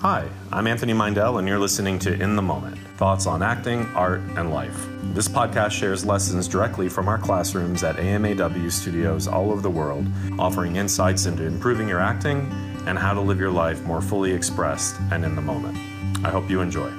Hi, I'm Anthony Meindl, and you're listening to In the Moment thoughts on acting, art, and life. This podcast shares lessons directly from our classrooms at AMAW studios all over the world, offering insights into improving your acting and how to live your life more fully expressed and in the moment. I hope you enjoy.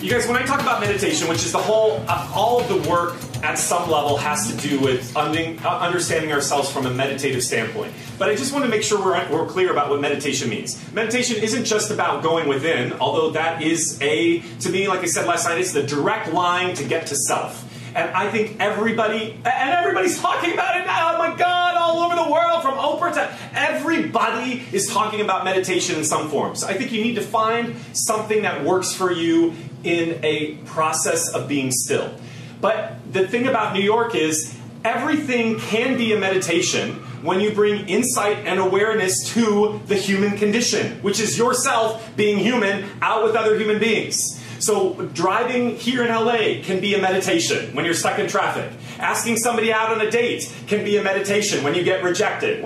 You guys, when I talk about meditation, which is the whole, uh, all of the work at some level has to do with uh, understanding ourselves from a meditative standpoint. But I just want to make sure we're, we're clear about what meditation means. Meditation isn't just about going within, although that is a, to me, like I said last night, it's the direct line to get to self. And I think everybody, and everybody's talking about it now, oh my God, all over the world, from Oprah to everybody is talking about meditation in some forms. I think you need to find something that works for you in a process of being still. But the thing about New York is everything can be a meditation when you bring insight and awareness to the human condition, which is yourself being human out with other human beings. So driving here in LA can be a meditation when you're stuck in traffic. Asking somebody out on a date can be a meditation when you get rejected.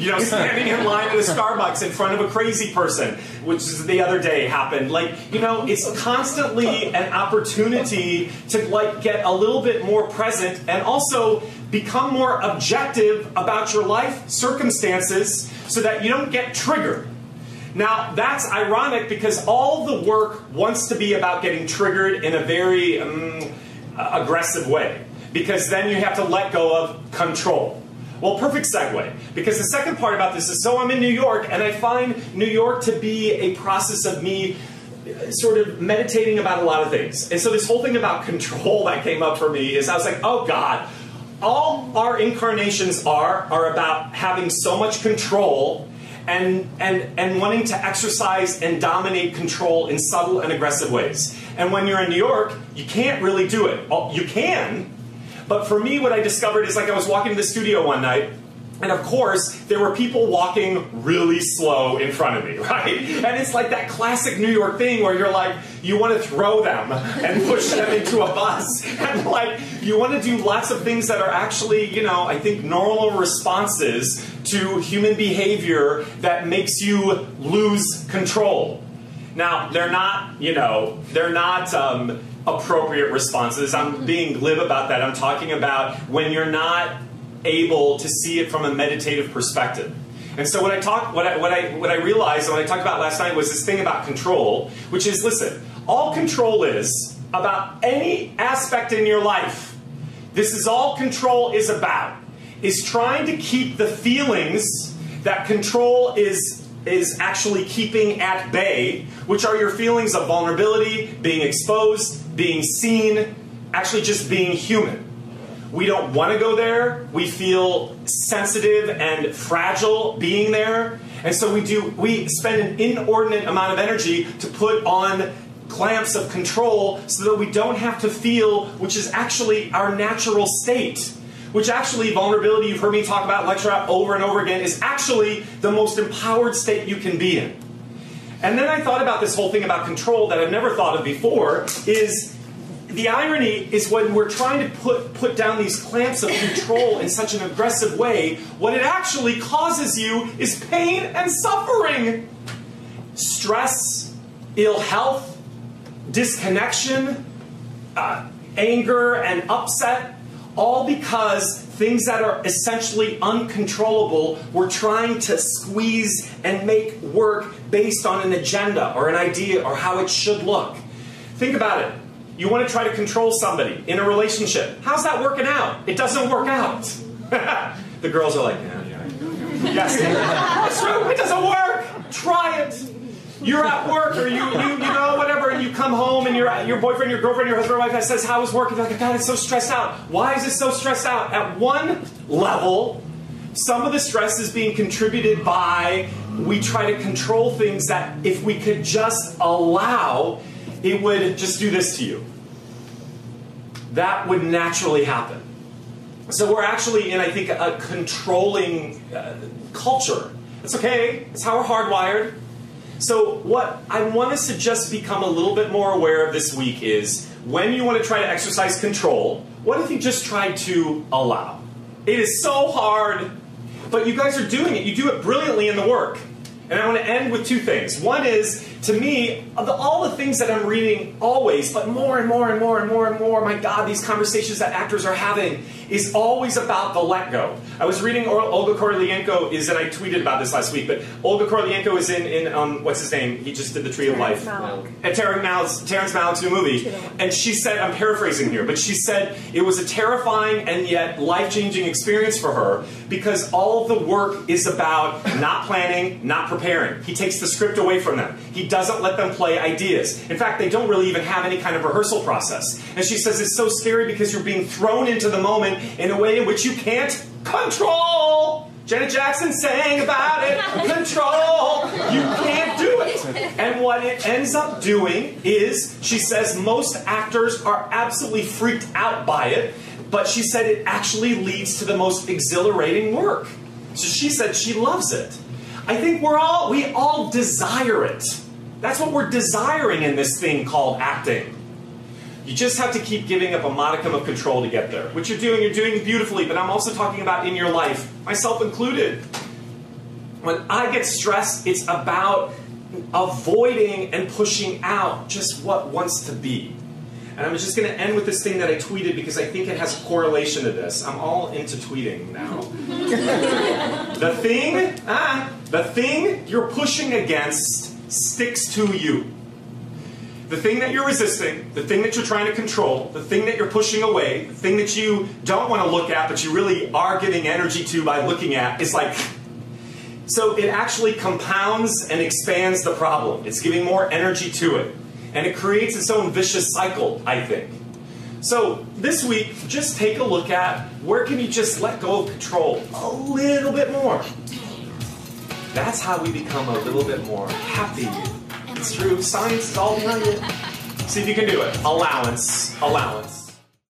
You know, standing in line at a Starbucks in front of a crazy person, which is the other day happened. Like, you know, it's constantly an opportunity to like get a little bit more present and also become more objective about your life circumstances so that you don't get triggered now, that's ironic because all the work wants to be about getting triggered in a very um, aggressive way, because then you have to let go of control. Well, perfect segue, because the second part about this is so I'm in New York, and I find New York to be a process of me uh, sort of meditating about a lot of things. And so, this whole thing about control that came up for me is I was like, oh God, all our incarnations are are about having so much control and, and, and wanting to exercise and dominate control in subtle and aggressive ways. And when you're in New York, you can't really do it. You can, but for me, what I discovered is like I was walking to the studio one night and of course, there were people walking really slow in front of me, right? And it's like that classic New York thing where you're like, you want to throw them and push them into a bus. And like, you want to do lots of things that are actually, you know, I think normal responses to human behavior that makes you lose control. Now, they're not, you know, they're not um, appropriate responses. I'm being glib about that. I'm talking about when you're not able to see it from a meditative perspective. And so what I talk, what I, what I, what I realized, and what I talked about last night was this thing about control, which is, listen, all control is about any aspect in your life. This is all control is about, is trying to keep the feelings that control is is actually keeping at bay, which are your feelings of vulnerability, being exposed, being seen, actually just being human. We don't want to go there. We feel sensitive and fragile being there. And so we do we spend an inordinate amount of energy to put on clamps of control so that we don't have to feel which is actually our natural state. Which actually vulnerability you've heard me talk about lecture over and over again is actually the most empowered state you can be in. And then I thought about this whole thing about control that I've never thought of before is the irony is when we're trying to put, put down these clamps of control in such an aggressive way, what it actually causes you is pain and suffering. Stress, ill health, disconnection, uh, anger, and upset, all because things that are essentially uncontrollable, we're trying to squeeze and make work based on an agenda or an idea or how it should look. Think about it you want to try to control somebody in a relationship. How's that working out? It doesn't work out. the girls are like, yeah, yeah. Yes, that's true. It doesn't work. Try it. You're at work or you, you, you know, whatever, and you come home and your, your boyfriend, your girlfriend, your husband, wife says, How is work? And you're like, God, it's so stressed out. Why is it so stressed out? At one level, some of the stress is being contributed by we try to control things that if we could just allow it would just do this to you. That would naturally happen. So we're actually in, I think, a controlling uh, culture. It's okay, it's how we're hardwired. So, what I want us to just become a little bit more aware of this week is when you want to try to exercise control, what if you just try to allow? It is so hard, but you guys are doing it. You do it brilliantly in the work. And I want to end with two things. One is, to me, of the, all the things that I'm reading always, but more and more and more and more and more, my God, these conversations that actors are having is always about the let go. I was reading Olga Kurylenko is, and I tweeted about this last week, but Olga Kurylenko is in, in um, what's his name? He just did the Tree of Life. And Terrence Malick's, Terrence Malick's new movie. And she said, I'm paraphrasing here, but she said it was a terrifying and yet life-changing experience for her because all of the work is about not planning, not preparing. He takes the script away from them. He doesn't let them play ideas. In fact, they don't really even have any kind of rehearsal process. And she says it's so scary because you're being thrown into the moment in a way in which you can't control. Janet Jackson sang about it. Control. You can't do it. And what it ends up doing is, she says, most actors are absolutely freaked out by it, but she said it actually leads to the most exhilarating work. So she said she loves it. I think we're all we all desire it. That's what we're desiring in this thing called acting. You just have to keep giving up a modicum of control to get there. What you're doing, you're doing beautifully, but I'm also talking about in your life, myself included. When I get stressed, it's about avoiding and pushing out just what wants to be. And I'm just going to end with this thing that I tweeted because I think it has a correlation to this. I'm all into tweeting now. the thing, ah, the thing you're pushing against sticks to you. The thing that you're resisting, the thing that you're trying to control, the thing that you're pushing away, the thing that you don't want to look at but you really are giving energy to by looking at is like so it actually compounds and expands the problem. It's giving more energy to it. And it creates its own vicious cycle, I think. So this week, just take a look at where can you just let go of control a little bit more. That's how we become a little bit more happy. It's true, science is all behind it. See if you can do it. Allowance, allowance.